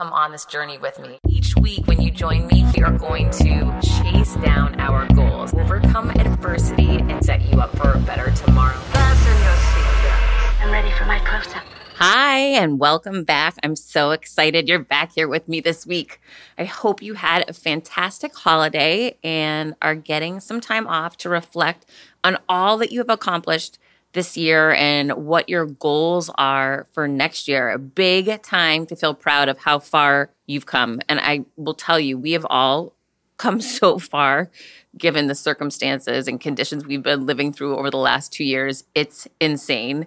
Come on this journey with me. Each week, when you join me, we are going to chase down our goals, overcome adversity, and set you up for a better tomorrow. Fasten your seatbelts. I'm ready for my close up. Hi, and welcome back. I'm so excited you're back here with me this week. I hope you had a fantastic holiday and are getting some time off to reflect on all that you have accomplished this year and what your goals are for next year. A big time to feel proud of how far you've come. And I will tell you, we have all come so far given the circumstances and conditions we've been living through over the last two years. It's insane.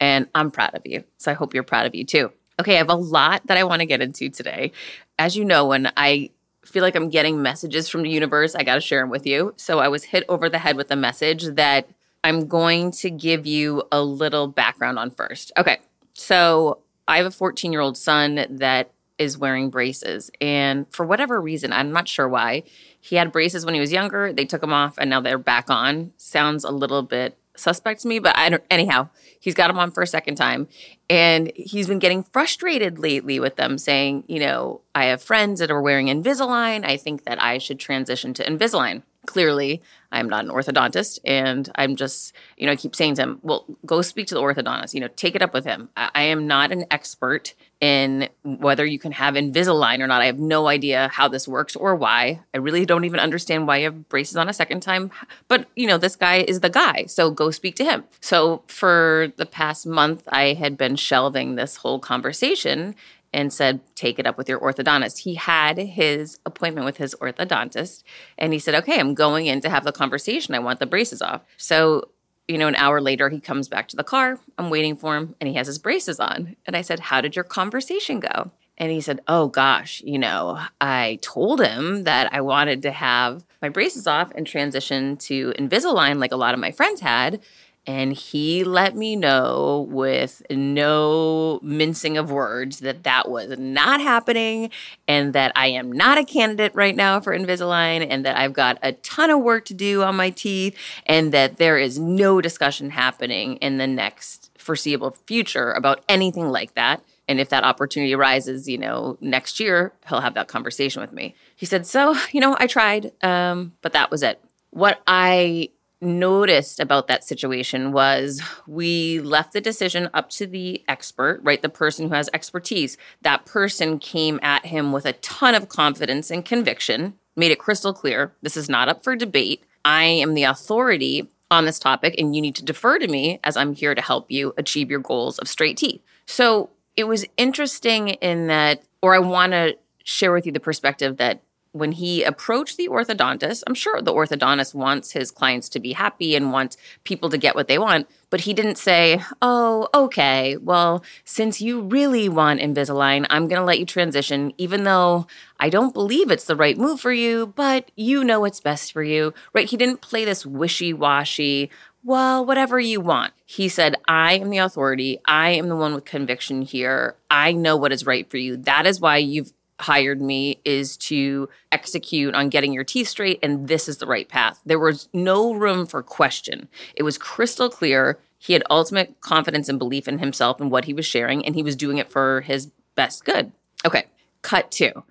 And I'm proud of you. So I hope you're proud of you too. Okay, I have a lot that I want to get into today. As you know, when I feel like I'm getting messages from the universe, I got to share them with you. So I was hit over the head with a message that I'm going to give you a little background on first. Okay. So I have a 14 year old son that is wearing braces. And for whatever reason, I'm not sure why, he had braces when he was younger. They took them off and now they're back on. Sounds a little bit suspect to me, but I don't, anyhow, he's got them on for a second time. And he's been getting frustrated lately with them saying, you know, I have friends that are wearing Invisalign. I think that I should transition to Invisalign clearly I'm not an orthodontist and I'm just, you know, I keep saying to him, well, go speak to the orthodontist, you know, take it up with him. I, I, am not an expert in whether you can have Invisalign or not. I have no idea how this works or why. I really don't even understand why you have braces on a second time. But, you know, this guy is the guy. So go speak to him. So for the past month, I had been shelving this whole conversation and said, take it up with your orthodontist. He had his appointment with his orthodontist and he said, okay, I'm going in to have the conversation. I want the braces off. So, you know, an hour later, he comes back to the car. I'm waiting for him and he has his braces on. And I said, how did your conversation go? And he said, Oh gosh, you know, I told him that I wanted to have my braces off and transition to Invisalign like a lot of my friends had. And he let me know with no mincing of words that that was not happening and that I am not a candidate right now for Invisalign and that I've got a ton of work to do on my teeth and that there is no discussion happening in the next foreseeable future about anything like that. And if that opportunity arises, you know, next year, he'll have that conversation with me. He said, So, you know, I tried, um, but that was it. What I noticed about that situation was we left the decision up to the expert, right? The person who has expertise. That person came at him with a ton of confidence and conviction, made it crystal clear this is not up for debate. I am the authority on this topic, and you need to defer to me as I'm here to help you achieve your goals of straight teeth. So it was interesting in that, or I want to share with you the perspective that when he approached the orthodontist, I'm sure the orthodontist wants his clients to be happy and wants people to get what they want, but he didn't say, Oh, okay, well, since you really want Invisalign, I'm going to let you transition, even though I don't believe it's the right move for you, but you know what's best for you, right? He didn't play this wishy washy, well, whatever you want. He said, I am the authority. I am the one with conviction here. I know what is right for you. That is why you've hired me is to execute on getting your teeth straight and this is the right path. There was no room for question. It was crystal clear. He had ultimate confidence and belief in himself and what he was sharing and he was doing it for his best good. Okay, cut two.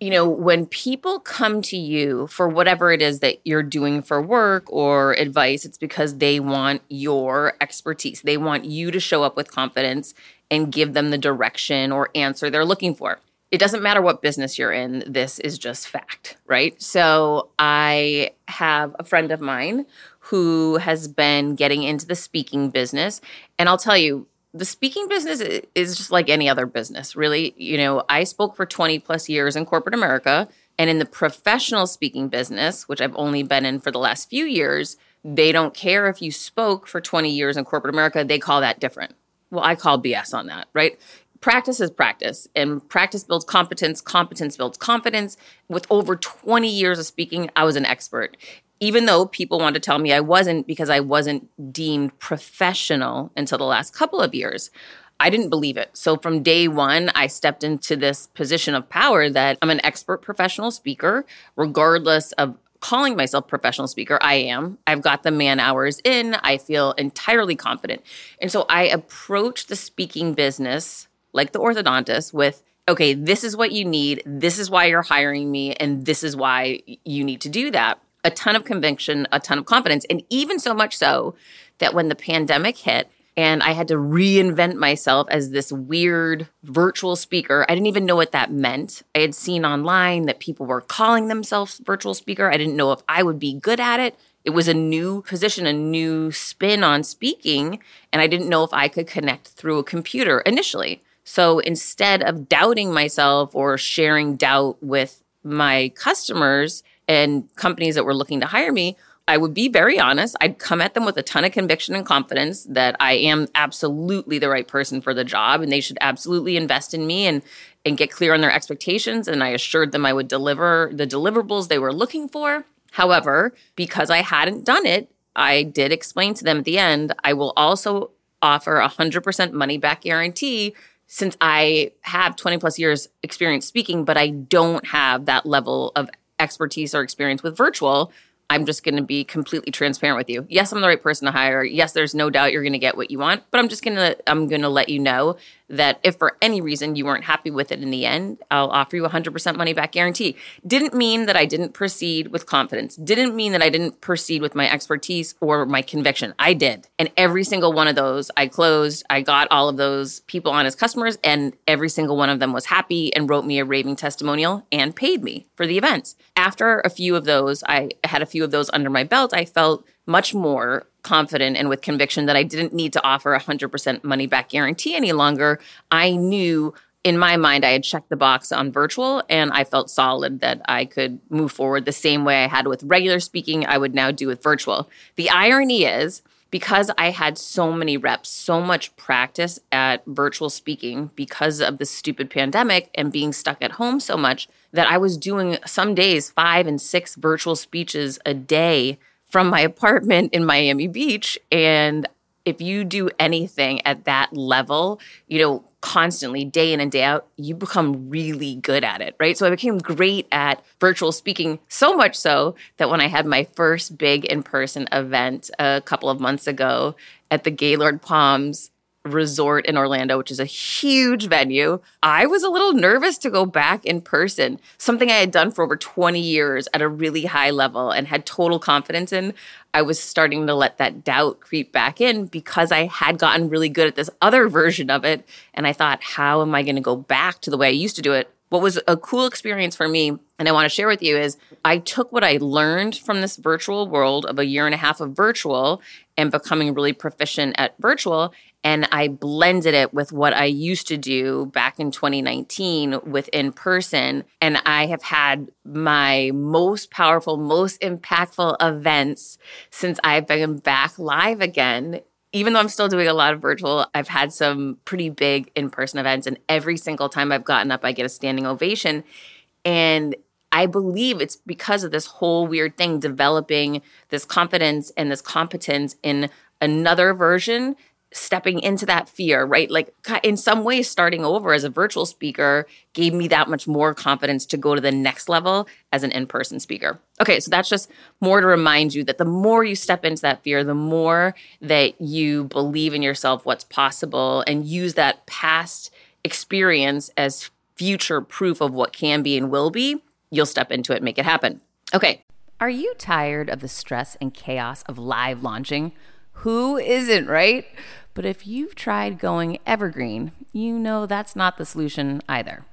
You know, when people come to you for whatever it is that you're doing for work or advice, it's because they want your expertise. They want you to show up with confidence and give them the direction or answer they're looking for it doesn't matter what business you're in, this is just fact, right? So I have a friend of mine who has been getting into the speaking business. And I'll tell you, the speaking business is just like any other business, really. You know, I spoke for 20 plus years in corporate America. And in the professional speaking business, which I've only been in for the last few years, they don't care if you spoke for 20 years in corporate America. They call that different. Well, I call BS on that, right? Practice is practice and practice builds competence competence builds confidence. With over 20 years of speaking i was an expert. Even though people want to tell me i wasn't because i wasn't deemed professional until the last couple of years i didn't believe it. So from day one i stepped into this position of power that i'm an expert professional speaker. Regardless of calling myself professional speaker i am. I've got the man hours in. I feel entirely confident. And so i approach the speaking business like the orthodontist, with okay, this is what you need. This is why you're hiring me. And this is why you need to do that. A ton of conviction, a ton of confidence. And even so much so that when the pandemic hit, and I had to reinvent myself as this weird virtual speaker. I didn't even know what that meant. I had seen online that people were calling themselves virtual speaker. I didn't know if I would be good at it. It was a new position, a new spin on speaking, and I didn't know if I could connect through a computer initially. So instead of doubting myself or sharing doubt with my customers and companies that were looking to hire me, I would be very honest. I'd come at them with a ton of conviction and confidence that I am absolutely the right person for the job and they should absolutely invest in me and and get clear on their expectations and I assured them I would deliver the deliverables they were looking for. However, because I hadn't done it, I did explain to them at the end, I will also offer a 100% money back guarantee since I have 20 plus years experience speaking, but I don't have that level of expertise or experience with virtual. I'm just going to be completely transparent with you. Yes, I'm the right person to hire. Yes, there's no doubt you're going to get what you want, but I'm just going to I'm going to let you know that if for any reason you weren't happy with it in the end, I'll offer you 100% money back guarantee. Didn't mean that I didn't proceed with confidence. Didn't mean that I didn't proceed with my expertise or my conviction. I did. And every single one of those I closed. I got all of those people on as customers and every single one of them was happy and wrote me a raving testimonial and paid me for the events. After a few of those, I had a few of those under my belt, I felt much more confident and with conviction that I didn't need to offer a 100% money back guarantee any longer. I knew in my mind, I had checked the box on virtual and I felt solid that I could move forward the same way I had with regular speaking, I would now do with virtual. The irony is, because I had so many reps, so much practice at virtual speaking because of the stupid pandemic and being stuck at home so much, that I was doing some days five and six virtual speeches a day from my apartment in Miami Beach. And if you do anything at that level, you know, constantly, day in and day out, you become really good at it, right? So I became great at virtual speaking, so much so that when I had my first big in person event a couple of months ago at the Gaylord Palms resort in Orlando, which is a huge venue, I was a little nervous to go back in person, something I had done for over 20 years at a really high level and had total confidence in. I was starting to let that doubt creep back in because I had gotten really good at this other version of it. And I thought, how am I going to go back to the way I used to do it? What was a cool experience for me, and I want to share with you, is I took what I learned from this virtual world of a year and a half of virtual and becoming really proficient at virtual and I blended it with what I used to do back in 2019 with in person. And I have had my most powerful, most impactful events since I've been back live again. Even though I'm still doing a lot of virtual, I've had some pretty big in person events. And every single time I've gotten up, I get a standing ovation. And I believe it's because of this whole weird thing developing this confidence and this competence in another version stepping into that fear, right? Like in some ways, starting over as a virtual speaker gave me that much more confidence to go to the next level as an in person speaker. Okay, so that's just more to remind you that the more you step into that fear, the more that you believe in yourself, what's possible, and use that past experience as future proof of what can be and will be, you'll step into it make it happen. Okay. Are you tired of the stress and chaos of live launching? Who isn't, right? But if you've tried going evergreen, you know that's not the solution either.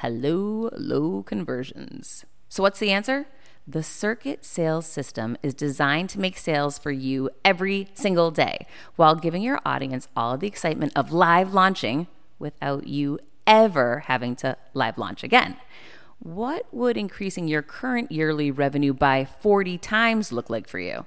Hello, low conversions. So, what's the answer? The Circuit Sales System is designed to make sales for you every single day while giving your audience all the excitement of live launching without you ever having to live launch again. What would increasing your current yearly revenue by 40 times look like for you?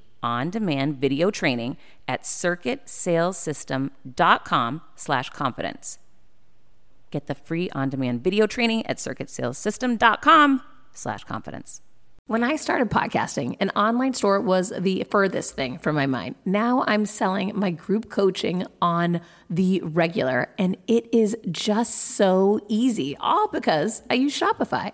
on-demand video training at circuitsalesystem.com slash confidence. Get the free on-demand video training at circuitsalesystem.com slash confidence. When I started podcasting, an online store was the furthest thing from my mind. Now I'm selling my group coaching on the regular, and it is just so easy, all because I use Shopify.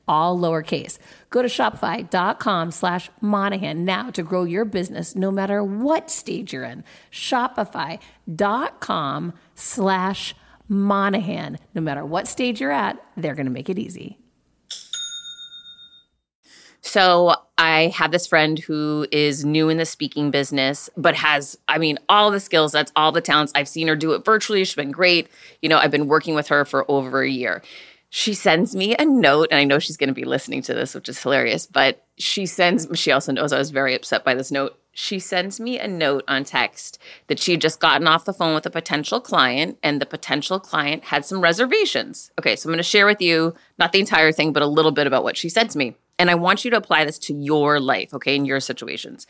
all lowercase. Go to shopify.com slash Monahan now to grow your business no matter what stage you're in. Shopify.com slash Monahan. No matter what stage you're at, they're going to make it easy. So I have this friend who is new in the speaking business, but has, I mean, all the skills, that's all the talents. I've seen her do it virtually. She's been great. You know, I've been working with her for over a year. She sends me a note, and I know she's going to be listening to this, which is hilarious, but she sends, she also knows I was very upset by this note. She sends me a note on text that she had just gotten off the phone with a potential client, and the potential client had some reservations. Okay, so I'm going to share with you, not the entire thing, but a little bit about what she said to me. And I want you to apply this to your life, okay, in your situations.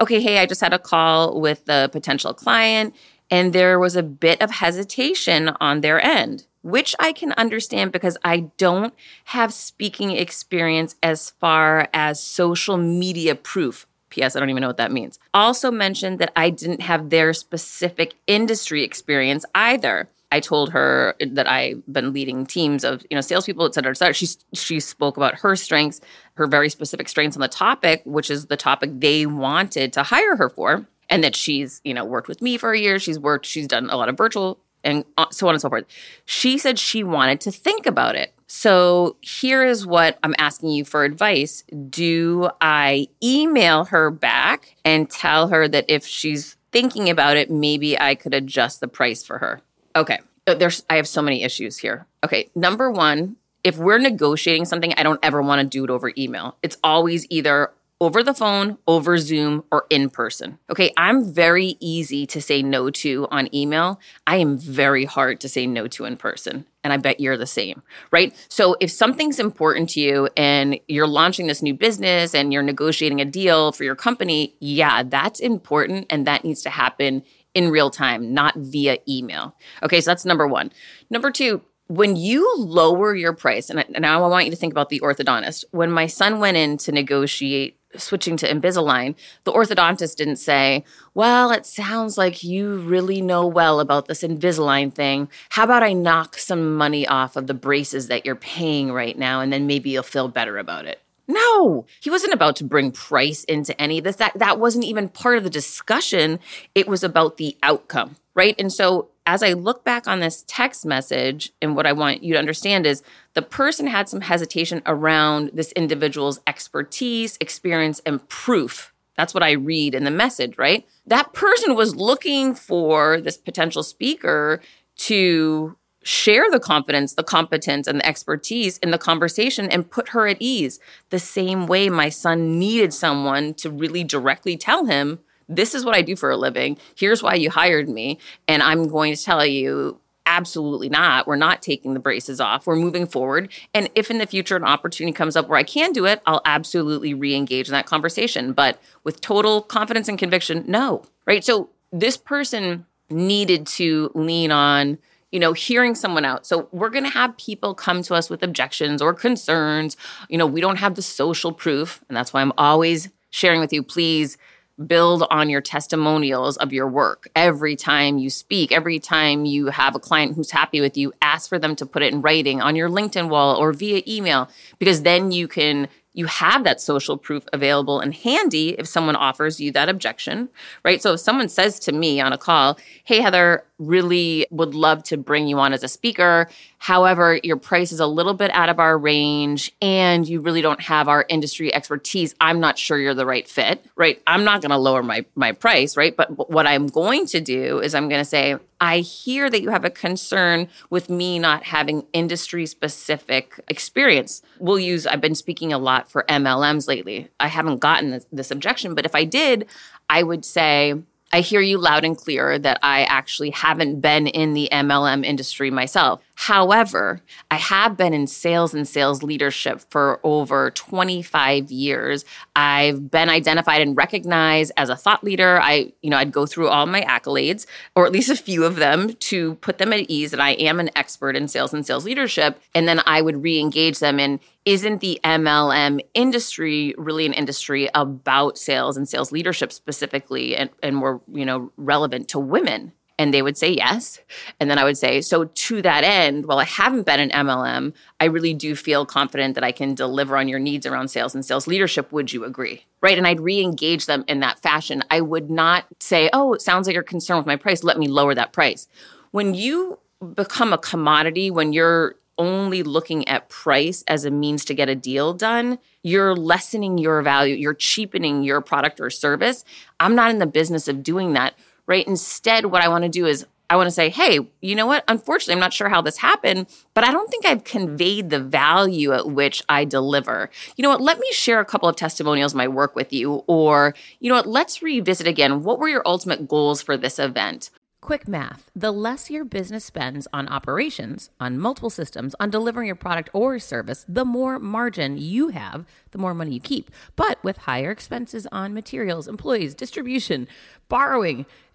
Okay, hey, I just had a call with the potential client, and there was a bit of hesitation on their end, which I can understand because I don't have speaking experience as far as social media proof. P.S. I don't even know what that means. Also mentioned that I didn't have their specific industry experience either. I told her that I've been leading teams of you know salespeople, et cetera, et cetera. She she spoke about her strengths, her very specific strengths on the topic, which is the topic they wanted to hire her for, and that she's you know worked with me for a year. She's worked, she's done a lot of virtual and uh, so on and so forth. She said she wanted to think about it. So here is what I'm asking you for advice. Do I email her back and tell her that if she's thinking about it, maybe I could adjust the price for her? Okay. Uh, there's I have so many issues here. Okay. Number 1, if we're negotiating something, I don't ever want to do it over email. It's always either over the phone, over Zoom, or in person. Okay, I'm very easy to say no to on email. I am very hard to say no to in person. And I bet you're the same, right? So if something's important to you and you're launching this new business and you're negotiating a deal for your company, yeah, that's important and that needs to happen in real time, not via email. Okay, so that's number one. Number two, when you lower your price, and now I want you to think about the orthodontist. When my son went in to negotiate switching to Invisalign, the orthodontist didn't say, Well, it sounds like you really know well about this Invisalign thing. How about I knock some money off of the braces that you're paying right now, and then maybe you'll feel better about it? No, he wasn't about to bring price into any of this. That that wasn't even part of the discussion. It was about the outcome, right? And so as I look back on this text message, and what I want you to understand is the person had some hesitation around this individual's expertise, experience, and proof That's what I read in the message, right? That person was looking for this potential speaker to share the confidence, the competence, and the expertise in the conversation and put her at ease. The same way my son needed someone to really directly tell him, This is what I do for a living. Here's why you hired me. And I'm going to tell you absolutely not. We're not taking the braces off. We're moving forward. And if in the future an opportunity comes up where I can do it, I'll absolutely re engage in that conversation. But with total confidence and conviction, no. Right. So this person needed to lean on you know, hearing someone out. So we're going to have people come to us with objections or concerns. You know, we don't have the social proof. And that's why I'm always sharing with you, please build on your testimonials of your work. Every time you speak, every time you have a client who's happy with you, ask for them to put it in writing on your LinkedIn wall or via email, because then you can you have that social proof available and handy if someone offers you that objection, right? So if someone says to me on a call, Hey, Heather, really would love to bring you on as a speaker. However, your price is a little bit out of our range and you really don't have our industry expertise. I'm not sure you're the right fit, right? I'm not going to lower my, my price, right? But what I'm going to do is I'm going to say, I hear that you have a concern with me not having industry specific experience. We'll use, I've been speaking a lot for MLMs lately. I haven't gotten this, this objection, but if I did, I would say, I hear you loud and clear that I actually haven't been in the MLM industry myself. However, I have been in sales and sales leadership for over 25 years. I've been identified and recognized as a thought leader. I, you know, I'd go through all my accolades, or at least a few of them, to put them at ease that I am an expert in sales and sales leadership. And then I would re engage them in isn't the MLM industry really an industry about sales and sales leadership specifically and, and more, you know, relevant to women? And they would say yes. And then I would say, so to that end, while I haven't been an MLM, I really do feel confident that I can deliver on your needs around sales and sales leadership. Would you agree? Right. And I'd re engage them in that fashion. I would not say, oh, it sounds like you're concerned with my price. Let me lower that price. When you become a commodity, when you're only looking at price as a means to get a deal done, you're lessening your value, you're cheapening your product or service. I'm not in the business of doing that right? Instead, what I want to do is I want to say, hey, you know what? Unfortunately, I'm not sure how this happened, but I don't think I've conveyed the value at which I deliver. You know what? Let me share a couple of testimonials of my work with you. Or, you know what? Let's revisit again. What were your ultimate goals for this event? Quick math the less your business spends on operations, on multiple systems, on delivering your product or service, the more margin you have, the more money you keep. But with higher expenses on materials, employees, distribution, borrowing,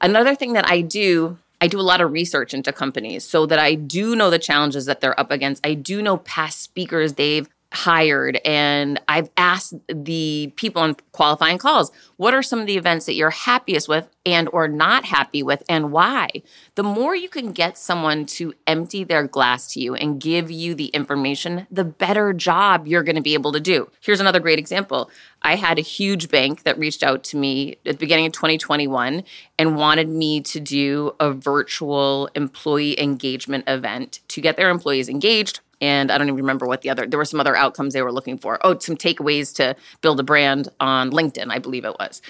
Another thing that I do, I do a lot of research into companies so that I do know the challenges that they're up against. I do know past speakers they've hired and I've asked the people on qualifying calls, what are some of the events that you're happiest with and or not happy with and why? The more you can get someone to empty their glass to you and give you the information, the better job you're going to be able to do. Here's another great example. I had a huge bank that reached out to me at the beginning of 2021 and wanted me to do a virtual employee engagement event to get their employees engaged and I don't even remember what the other there were some other outcomes they were looking for. Oh, some takeaways to build a brand on LinkedIn, I believe it was.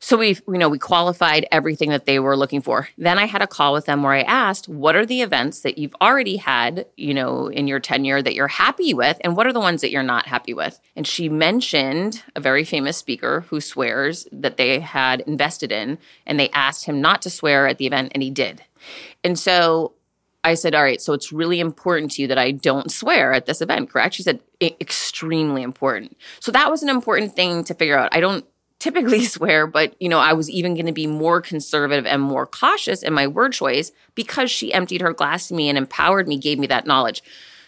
So we you know we qualified everything that they were looking for. Then I had a call with them where I asked, "What are the events that you've already had, you know, in your tenure that you're happy with and what are the ones that you're not happy with?" And she mentioned a very famous speaker who swears that they had invested in and they asked him not to swear at the event and he did. And so I said, All right, so it's really important to you that I don't swear at this event, correct? She said, Extremely important. So that was an important thing to figure out. I don't typically swear, but you know, I was even going to be more conservative and more cautious in my word choice because she emptied her glass to me and empowered me, gave me that knowledge.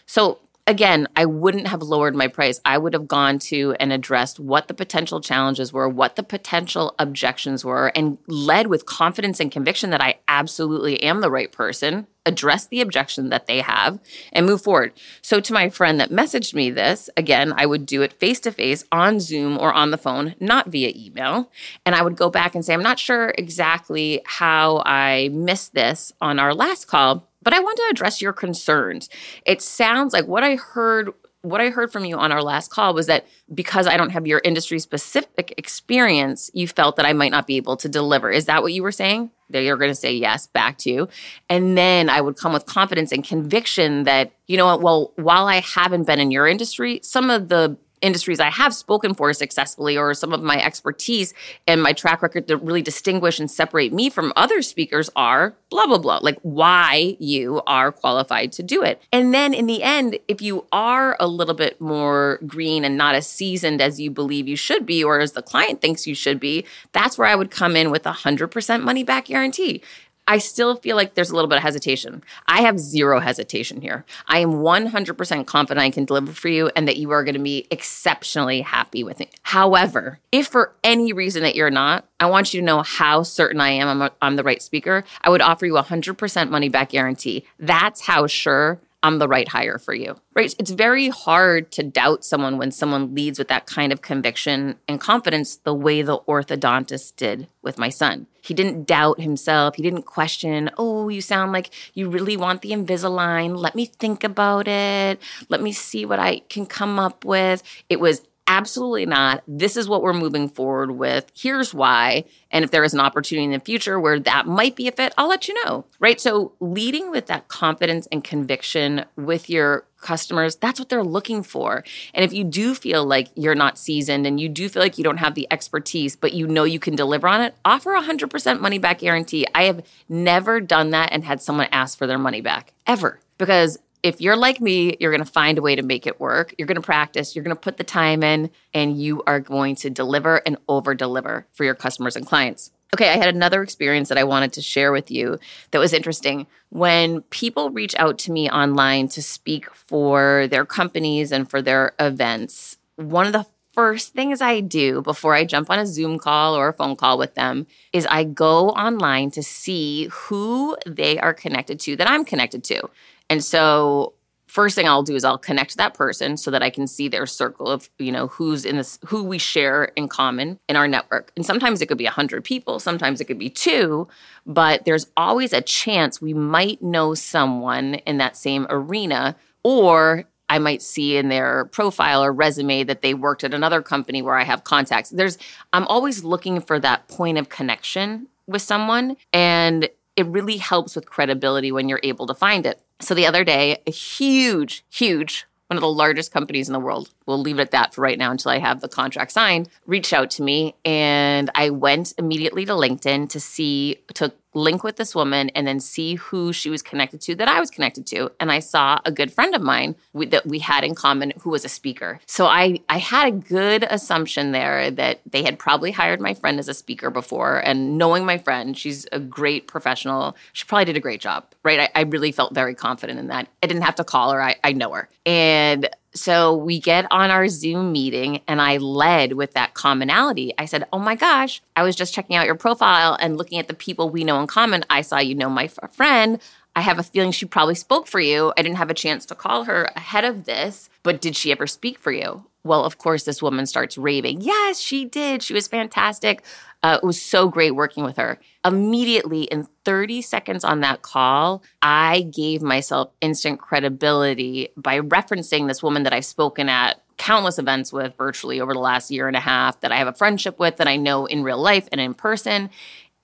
So again, I wouldn't have lowered my price. I would have gone to and addressed what the potential challenges were, what the potential objections were, and led with confidence and conviction that I absolutely am the right person, address the objection that they have, and move forward. So, to my friend that messaged me this, again, I would do it face to face on Zoom or on the phone, not via email. And I would go back and say, I'm not sure exactly how I missed this on our last call but I want to address your concerns. It sounds like what I heard what I heard from you on our last call was that because I don't have your industry specific experience, you felt that I might not be able to deliver. Is that what you were saying? That you're going to say yes back to you. And then I would come with confidence and conviction that, you know what, well, while I haven't been in your industry, some of the industries I have spoken for successfully or some of my expertise and my track record that really distinguish and separate me from other speakers are blah, blah, blah, like why you are qualified to do it. And then in the end, if you are a little bit more green and not as seasoned as you believe you should be or as the client thinks you should be, that's where I would come in with a 100% money back guarantee. I still feel like there's a little bit of hesitation. I have zero hesitation here. I am 100% confident I can deliver for you and that you are going to be exceptionally happy with it. However, if for any reason that you're not, I want you to know how certain I am I'm, a, I'm the right speaker. I would offer you a 100% money back guarantee. That's how sure I'm the right hire for you. Right? It's very hard to doubt someone when someone leads with that kind of conviction and confidence the way the orthodontist did with my son. He didn't doubt himself. He didn't question, "Oh, you sound like you really want the Invisalign. Let me think about it. Let me see what I can come up with." It was Absolutely not. This is what we're moving forward with. Here's why. And if there is an opportunity in the future where that might be a fit, I'll let you know. Right. So, leading with that confidence and conviction with your customers, that's what they're looking for. And if you do feel like you're not seasoned and you do feel like you don't have the expertise, but you know you can deliver on it, offer a 100% money back guarantee. I have never done that and had someone ask for their money back ever because if you're like me, you're going to find a way to make it work. You're going to practice, you're going to put the time in, and you are going to deliver and over deliver for your customers and clients. Okay, I had another experience that I wanted to share with you that was interesting. When people reach out to me online to speak for their companies and for their events, one of the first things I do before I jump on a Zoom call or a phone call with them is I go online to see who they are connected to that I'm connected to. And so first thing I'll do is I'll connect that person so that I can see their circle of, you know, who's in this, who we share in common in our network. And sometimes it could be 100 people, sometimes it could be two, but there's always a chance we might know someone in that same arena or I might see in their profile or resume that they worked at another company where I have contacts. There's I'm always looking for that point of connection with someone and it really helps with credibility when you're able to find it. So the other day, a huge, huge, one of the largest companies in the world, we'll leave it at that for right now until I have the contract signed, reached out to me. And I went immediately to LinkedIn to see, to link with this woman and then see who she was connected to that I was connected to. And I saw a good friend of mine we, that we had in common who was a speaker. So I, I had a good assumption there that they had probably hired my friend as a speaker before. And knowing my friend, she's a great professional. She probably did a great job, right? I, I really felt very confident in that. I didn't have to call her, I, I know her. And so we get on our Zoom meeting, and I led with that commonality. I said, Oh my gosh, I was just checking out your profile and looking at the people we know in common. I saw you know my f- friend. I have a feeling she probably spoke for you. I didn't have a chance to call her ahead of this, but did she ever speak for you? Well, of course, this woman starts raving. Yes, she did. She was fantastic. Uh, it was so great working with her. Immediately, in 30 seconds on that call, I gave myself instant credibility by referencing this woman that I've spoken at countless events with virtually over the last year and a half that I have a friendship with that I know in real life and in person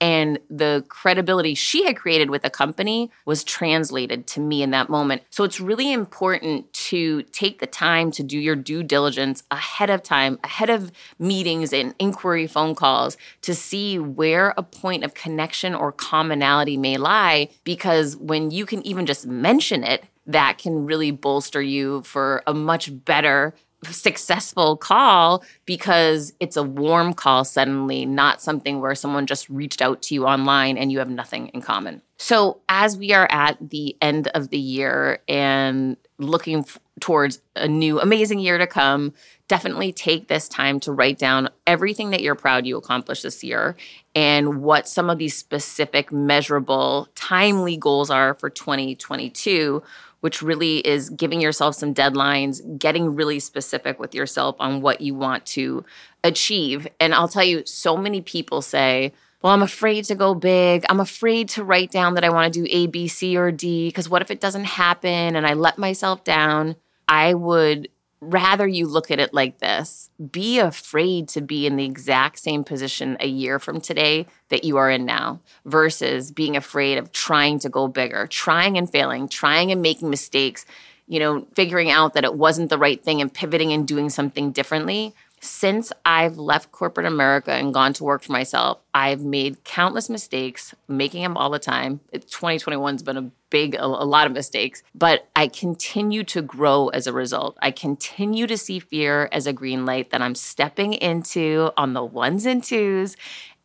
and the credibility she had created with the company was translated to me in that moment. So it's really important to take the time to do your due diligence ahead of time, ahead of meetings and inquiry phone calls to see where a point of connection or commonality may lie. Because when you can even just mention it, that can really bolster you for a much better successful call because it's a warm call suddenly, not something where someone just reached out to you online and you have nothing in common. So, as we are at the end of the year and looking f- towards a new amazing year to come, definitely take this time to write down everything that you're proud you accomplished this year and what some of these specific, measurable, timely goals are for 2022 which really is giving yourself some deadlines, getting really specific with yourself on what you want to achieve. And I'll tell you, so many people say, well, I'm afraid to go big. I'm afraid to write down that I want to do A, B, C, or D, because what if it doesn't happen and I let myself down? I would rather you look at it like this be afraid to be in the exact same position a year from today that you are in now versus being afraid of trying to go bigger, trying and failing, trying and making mistakes, you know, figuring out that it wasn't the right thing and pivoting and doing something differently since I've left corporate America and gone to work for myself, I've made countless mistakes, making them all the time. 2021's been a big, a, a, lot of mistakes, but I continue to grow as a result. I continue to see fear as a green light that I'm stepping into on the ones and twos,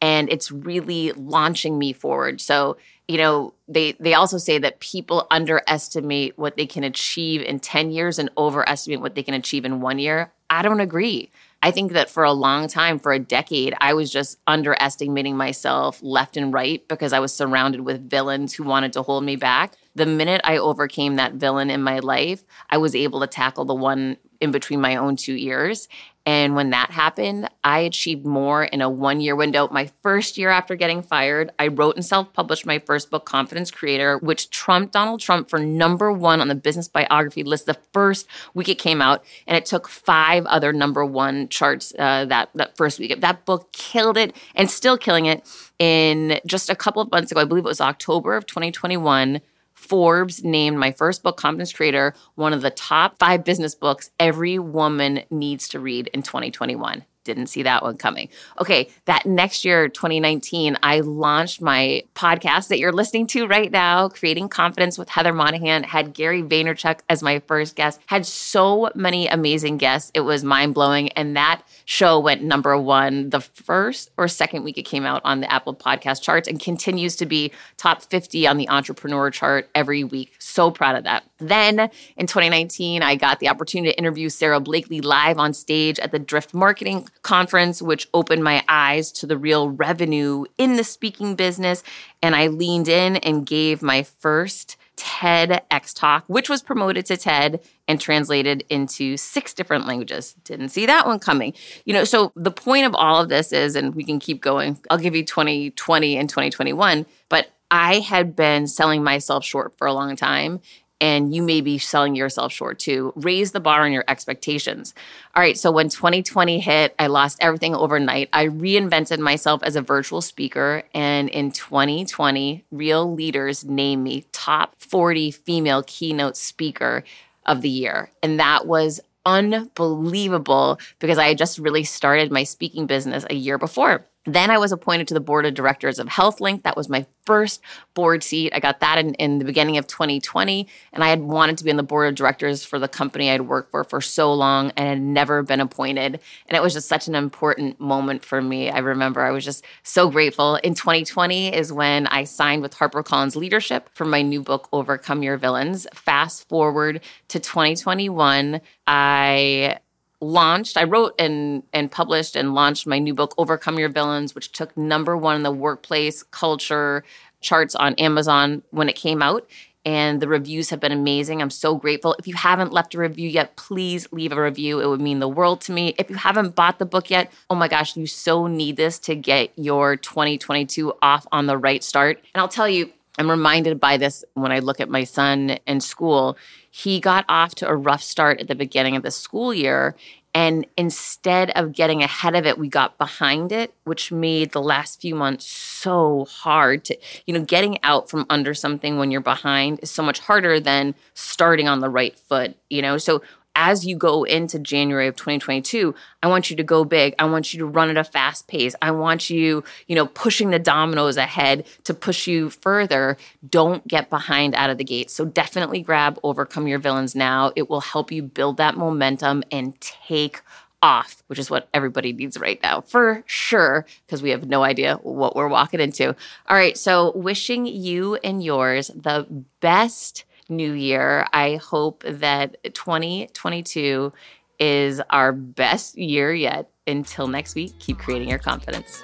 and it's really launching me forward. So, you know, they they also say that people underestimate what they can achieve in 10 years and overestimate what they can achieve in 1 year. I don't agree. I think that for a long time, for a decade, I was just underestimating myself left and right because I was surrounded with villains who wanted to hold me back. The minute I overcame that villain in my life, I was able to tackle the one in between my own two ears. And when that happened, I achieved more in a one year window. My first year after getting fired, I wrote and self published my first book, Confidence Creator, which trumped Donald Trump for number one on the business biography list the first week it came out. And it took five other number one charts uh, that, that first week. That book killed it and still killing it. In just a couple of months ago, I believe it was October of 2021, Forbes named my first book, Confidence Creator, one of the top five business books every woman needs to read in 2021 didn't see that one coming. Okay, that next year, 2019, I launched my podcast that you're listening to right now, Creating Confidence with Heather Monahan. Had Gary Vaynerchuk as my first guest. Had so many amazing guests. It was mind blowing. And that show went number one the first or second week it came out on the Apple podcast charts and continues to be top 50 on the entrepreneur chart every week. So proud of that. Then in 2019, I got the opportunity to interview Sara Blakely live on stage at the Drift Marketing Conference, which opened my eyes to the real revenue in the speaking business. And I leaned in and gave my first TEDx Talk, which was promoted to TED and translated into six different languages. Didn't see that one coming. You know, so the point of all of this is, and we can keep going, I'll give you 2020 and 2021, but I had been selling myself short for a long time and you may be selling yourself short too. Raise the bar on your expectations. All right, so when 2020 hit, I lost everything overnight. I reinvented myself as a virtual speaker, and in 2020, Real Leaders named me top 40 female keynote speaker of the year. And that was unbelievable because I had just really started my speaking business a year before. Then I was appointed to the board of directors of HealthLink. That was my first board seat. I got that in, in, the beginning of 2020. And I had wanted to be on the board of directors for the company I'd worked for for so long and had never been appointed. And it was just such an important moment for me. I remember I was just so grateful. In 2020 is when I signed with HarperCollins Leadership for my new book, Overcome Your Villains. Fast forward to 2021, I launched i wrote and and published and launched my new book overcome your villains which took number one in the workplace culture charts on amazon when it came out. And the reviews have been amazing. I'm so grateful. If you haven't left a review yet please leave a review. It would mean the world to me. If you haven't bought the book yet oh my gosh you so need this to get your 2022 off on the right start. And i'll tell you i'm reminded by this when i look at my son in school he got off to a rough start at the beginning of the school year. And instead of getting ahead of it, we got behind it, which made the last few months so hard to, you know, getting out from under something when you're behind is so much harder than starting on the right foot, you know? So as you go into January of 2022, I want you to go big. I want you to run at a fast pace. I want you, you know, pushing the dominoes ahead to push you further. Don't get behind out of the gate. So definitely grab Overcome Your Villains now. It will help you build that momentum and take off, which is what everybody needs right now for sure, because we have no idea what we're walking into. All right. So wishing you and yours the best new year. I hope that 2022 is our best year yet. Until next week, keep creating your confidence.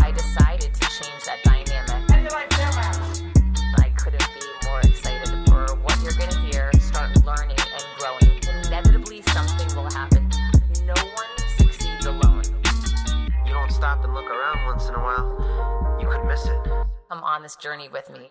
I decided to change that dynamic. I couldn't be more excited for what you're going to hear, start learning and growing. Inevitably, something will happen. No one succeeds alone. You don't stop and look around once in a while, you could miss it. Come on this journey with me.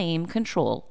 control